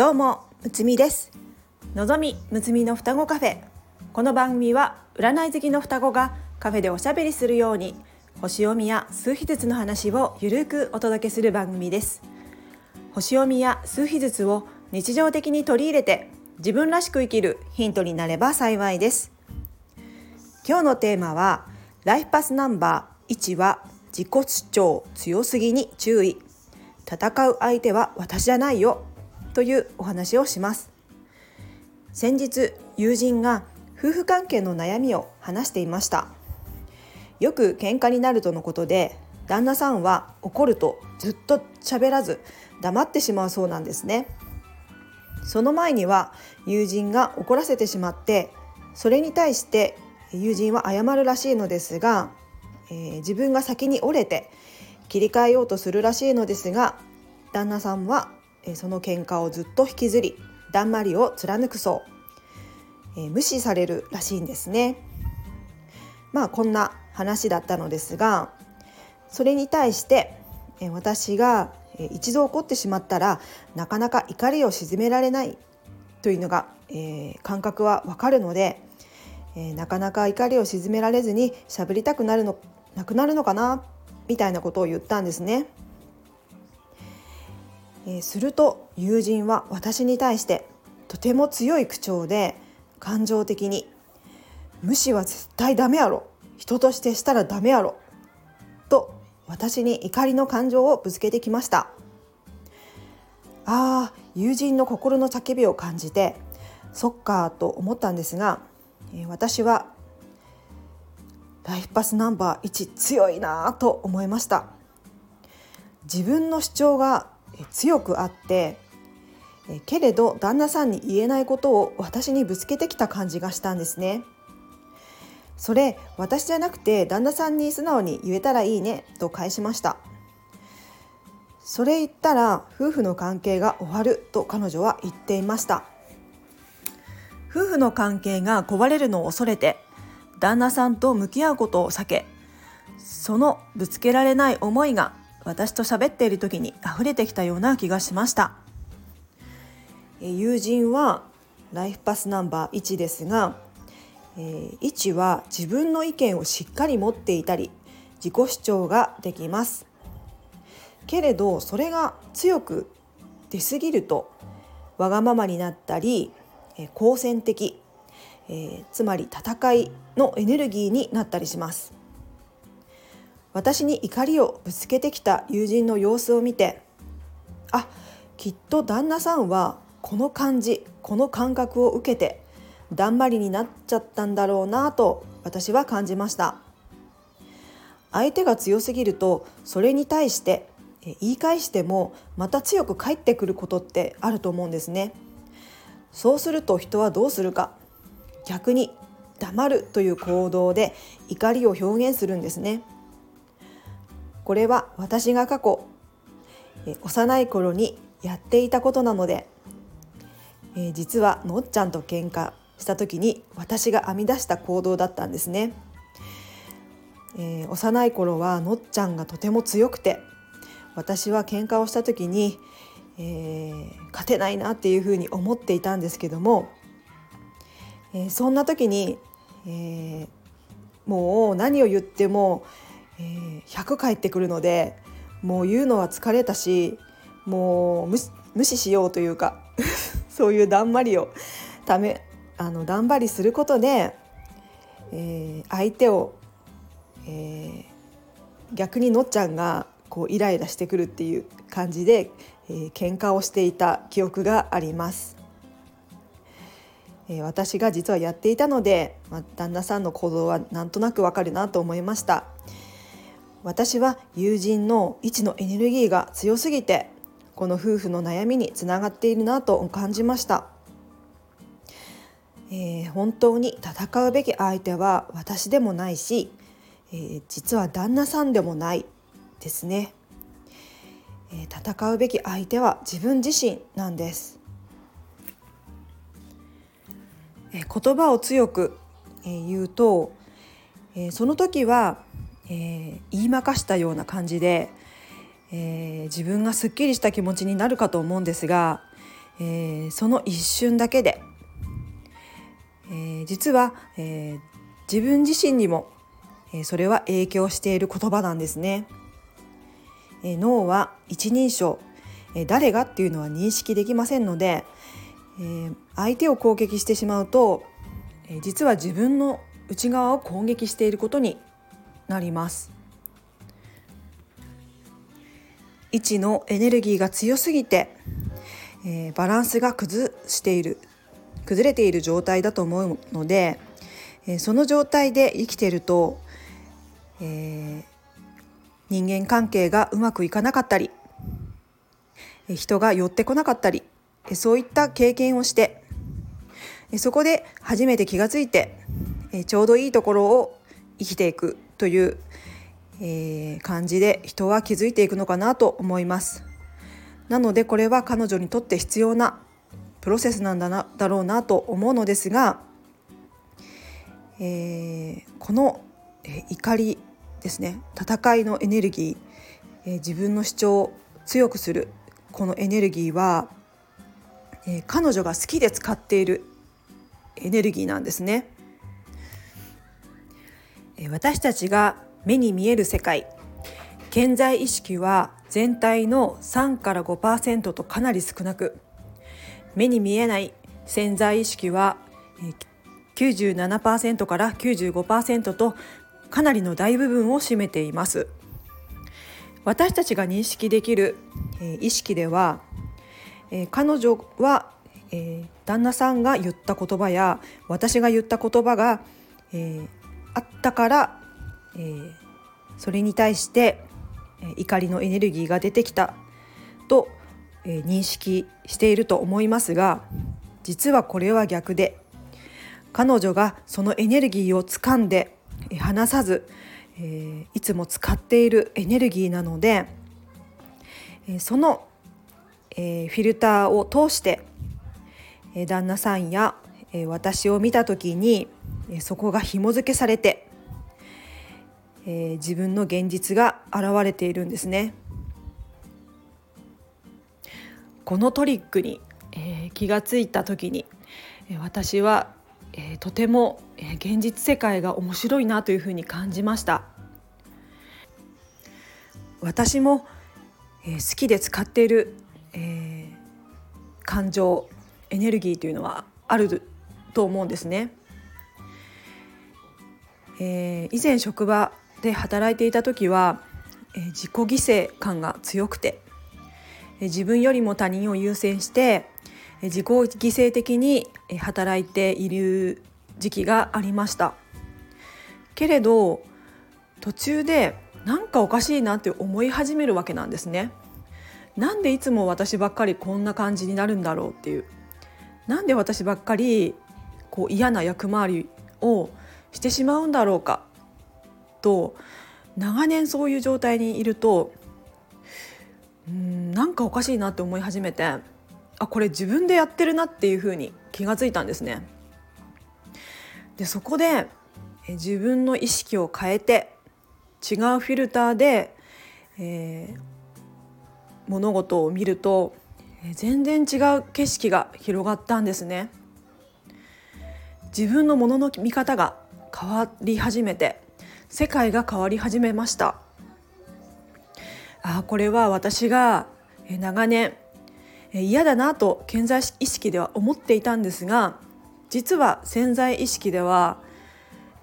どうもむつみです。のぞみむつみの双子カフェ。この番組は占い好きの双子がカフェでおしゃべりするように星読みや数秘術の話をゆるくお届けする番組です。星読みや数秘術を日常的に取り入れて自分らしく生きるヒントになれば幸いです。今日のテーマはライフパスナンバー1は自己主張強すぎに注意。戦う相手は私じゃないよ。というお話をします。先日友人が夫婦関係の悩みを話していました。よく喧嘩になるとのことで旦那さんは怒るとずっと喋らず黙ってしまうそうなんですね。その前には友人が怒らせてしまってそれに対して友人は謝るらしいのですが、えー、自分が先に折れて切り替えようとするらしいのですが旦那さんはその喧嘩をずっと引きずりだんまりを貫くそう、え、無視されるらしいんですねまあこんな話だったのですがそれに対して、え、私が一度怒ってしまったらなかなか怒りを鎮められないというのが、えー、感覚はわかるので、えー、なかなか怒りを鎮められずにしゃべりたくなるのなくなるのかなみたいなことを言ったんですね。え、すると友人は私に対してとても強い口調で感情的に「無視は絶対ダメやろ。人としてしたらダメやろ」と私に怒りの感情をぶつけてきました。ああ友人の心の叫びを感じてそっかと思ったんですが、私はライフパスナンバー1強いなと思いました。自分の主張が強くあってけれど旦那さんに言えないことを私にぶつけてきた感じがしたんですね。それ私じゃなくて旦那さんに素直に言えたらいいねと返しました。それ言ったら夫婦の関係が終わると彼女は言っていました。夫婦の関係が壊れるのを恐れて旦那さんと向き合うことを避けそのぶつけられない思いが私と喋っている時に溢れてきたような気がしました。友人はライフパスナンバー1ですが、えー、1は自分の意見をしっかり持っていたり自己主張ができます。けれどそれが強く出過ぎるとわがままになったり、え、好戦的、え、つまり戦いのエネルギーになったりします。私に怒りをぶつけてきた友人の様子を見てあきっと旦那さんはこの感じこの感覚を受けてだんまりになっちゃったんだろうなと私は感じました。相手が強すぎるとそれに対して言い返してもまた強く返ってくることってあると思うんですね。そうすると人はどうするか。逆に黙るという行動で怒りを表現するんですね。これは私が過去幼い頃にやっていたことなので、実はのっちゃんと喧嘩した時に私が編み出した行動だったんですね、幼い頃はのっちゃんがとても強くて私は喧嘩をした時に、えー、勝てないなっていうふうに思っていたんですけども、えー、そんな時に、え、もう何を言ってもえー、100返ってくるのでもう言うのは疲れたしもう無視しようというか そういうだんまりをためあのだんまりすることで、えー、相手を、えー、逆にのっちゃんがこうイライラしてくるっていう感じで、えー、喧嘩をしていた記憶があります。え私が実はやっていたので、まあ、旦那さんの行動はなんとなくわかるなと思いました。私は友人の位置のエネルギーが強すぎてこの夫婦の悩みにつながっているなと感じました、えー、本当に戦うべき相手は私でもないし、えー、実は旦那さんでもないですね、えー、戦うべき相手は自分自身なんです、え言葉を強く、え言うと、えその時はえー、言いまかしたような感じで、えー、自分がすっきりした気持ちになるかと思うんですが、えー、その一瞬だけで、えー、実は、えー、自分自身にも、えそれは影響している言葉なんですね。え脳は一人称、え誰がっていうのは認識できませんので、え相手を攻撃してしまうと、え実は自分の内側を攻撃していることになります。位置のエネルギーが強すぎて、えー、バランスが崩している崩れている状態だと思うので、えー、その状態で生きていると、えー、人間関係がうまくいかなかったり人が寄ってこなかったりそういった経験をしてそこで初めて気がついてちょうどいいところを生きていくというえー、感じで人は気づいていくのかなと思いますなのでこれは彼女にとって必要なプロセスなんだなだろうなと思うのですが、えー、この、怒りですね戦いのエネルギー、えー、自分の主張を強くするこのエネルギーは、えー、彼女が好きで使っているエネルギーなんですね。私たちが目に見える世界。健在意識は全体の3から5%とかなり少なく。目に見えない潜在意識は97%から95%とかなりの大部分を占めています。私たちが認識できる意識では彼女は旦那さんが言った言葉や私が言った言葉があったからえー、それに対して、怒りのエネルギーが出てきたと、えー、認識していると思いますが実はこれは逆で彼女がそのエネルギーを掴んで、えー、離さず、えー、いつも使っているエネルギーなので、え、その、え、フィルターを通して、え、旦那さんや、え、私を見た時に、そこが紐付けされてえー、自分の現実が現れているんですね。このトリックに、えー、気がついた時に、えー、私は、えー、とても、えー、現実世界が面白いなというふうに感じました。私も、えー、好きで使っている、えー、感情エネルギーというのはあると思うんですね。えー、以前職場で働いていた時は、え自己犠牲感が強くて、え自分よりも他人を優先して、え自己犠牲的に働いている時期がありました。けれど途中でなんかおかしいなって思い始めるわけなんですね。なんでいつも私ばっかりこんな感じになるんだろうっていう。なんで私ばっかりこう嫌な役回りをしてしまうんだろうかと長年そういう状態にいるとうんなんかおかしいなって思い始めてあこれ自分でやってるなっていうふうに気がついたんですね。でそこで自分の意識を変えて違うフィルターで、えー、物事を見ると全然違う景色が広がったんですね。自分のものの見方が変わり始めて世界が変わり始めました。あこれは私が長年嫌だなと健在意識では思っていたんですが実は潜在意識では、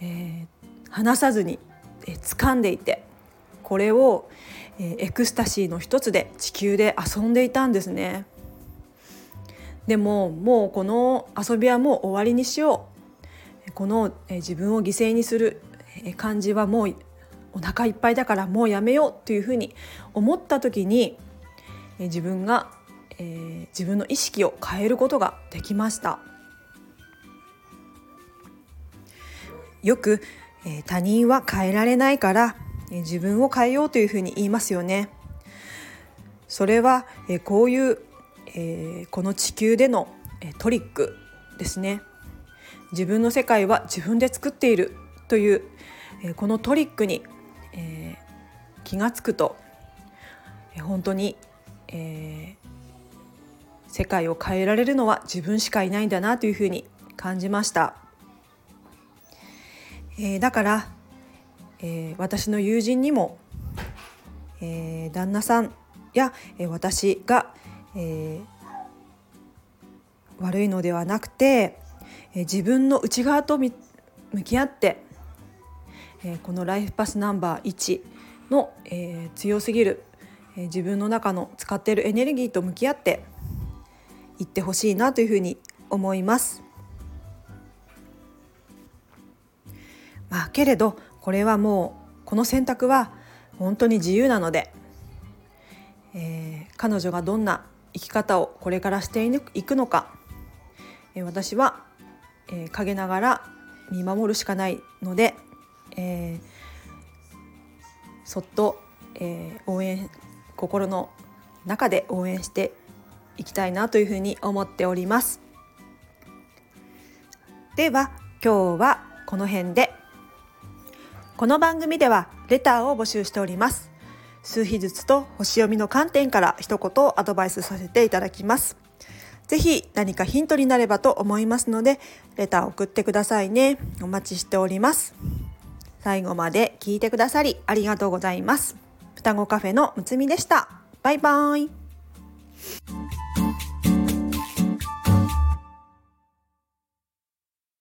えー、話さずに、えー、掴んでいてこれを、えー、エクスタシーの一つで地球で遊んでいたんですね。でももうこの遊びはもう終わりにしよう。この、え、自分を犠牲にする感じはもうお腹いっぱいだからもうやめようというふうに思った時に自分が、えー、自分の意識を変えることができました。よく、えー、他人は変えられないから、えー、自分を変えようというふうに言いますよね。それは、えー、こういう、えー、この地球での、え、トリックですね。自分の世界は自分で作っているというえこのトリックに、えー、気が付くと、え本当に、えー、世界を変えられるのは自分しかいないんだなというふうに感じました、えー、だから、えー、私の友人にも、えー、旦那さんや、えー、私が、えー、悪いのではなくて、え、自分の内側と向き合って、え、このライフパスナンバー1の、え、強すぎる、え、自分の中の使っているエネルギーと向き合っていってほしいなというふうに思います。まあ、けれどこれはもうこの選択は本当に自由なので、えー、彼女がどんな生き方をこれからしていくのか、えー、私は、えー、陰ながら見守るしかないので、えー、そっと、えー、応援心の中で応援していきたいなというふうに思っております。では今日はこの辺で。この番組ではレターを募集しております。数秘術と星読みの観点から一言アドバイスさせていただきます。ぜひ何かヒントになればと思いますのでレター送ってくださいね。お待ちしております。最後まで聞いてくださりありがとうございます。双子カフェのむつみでした。バイバーイ。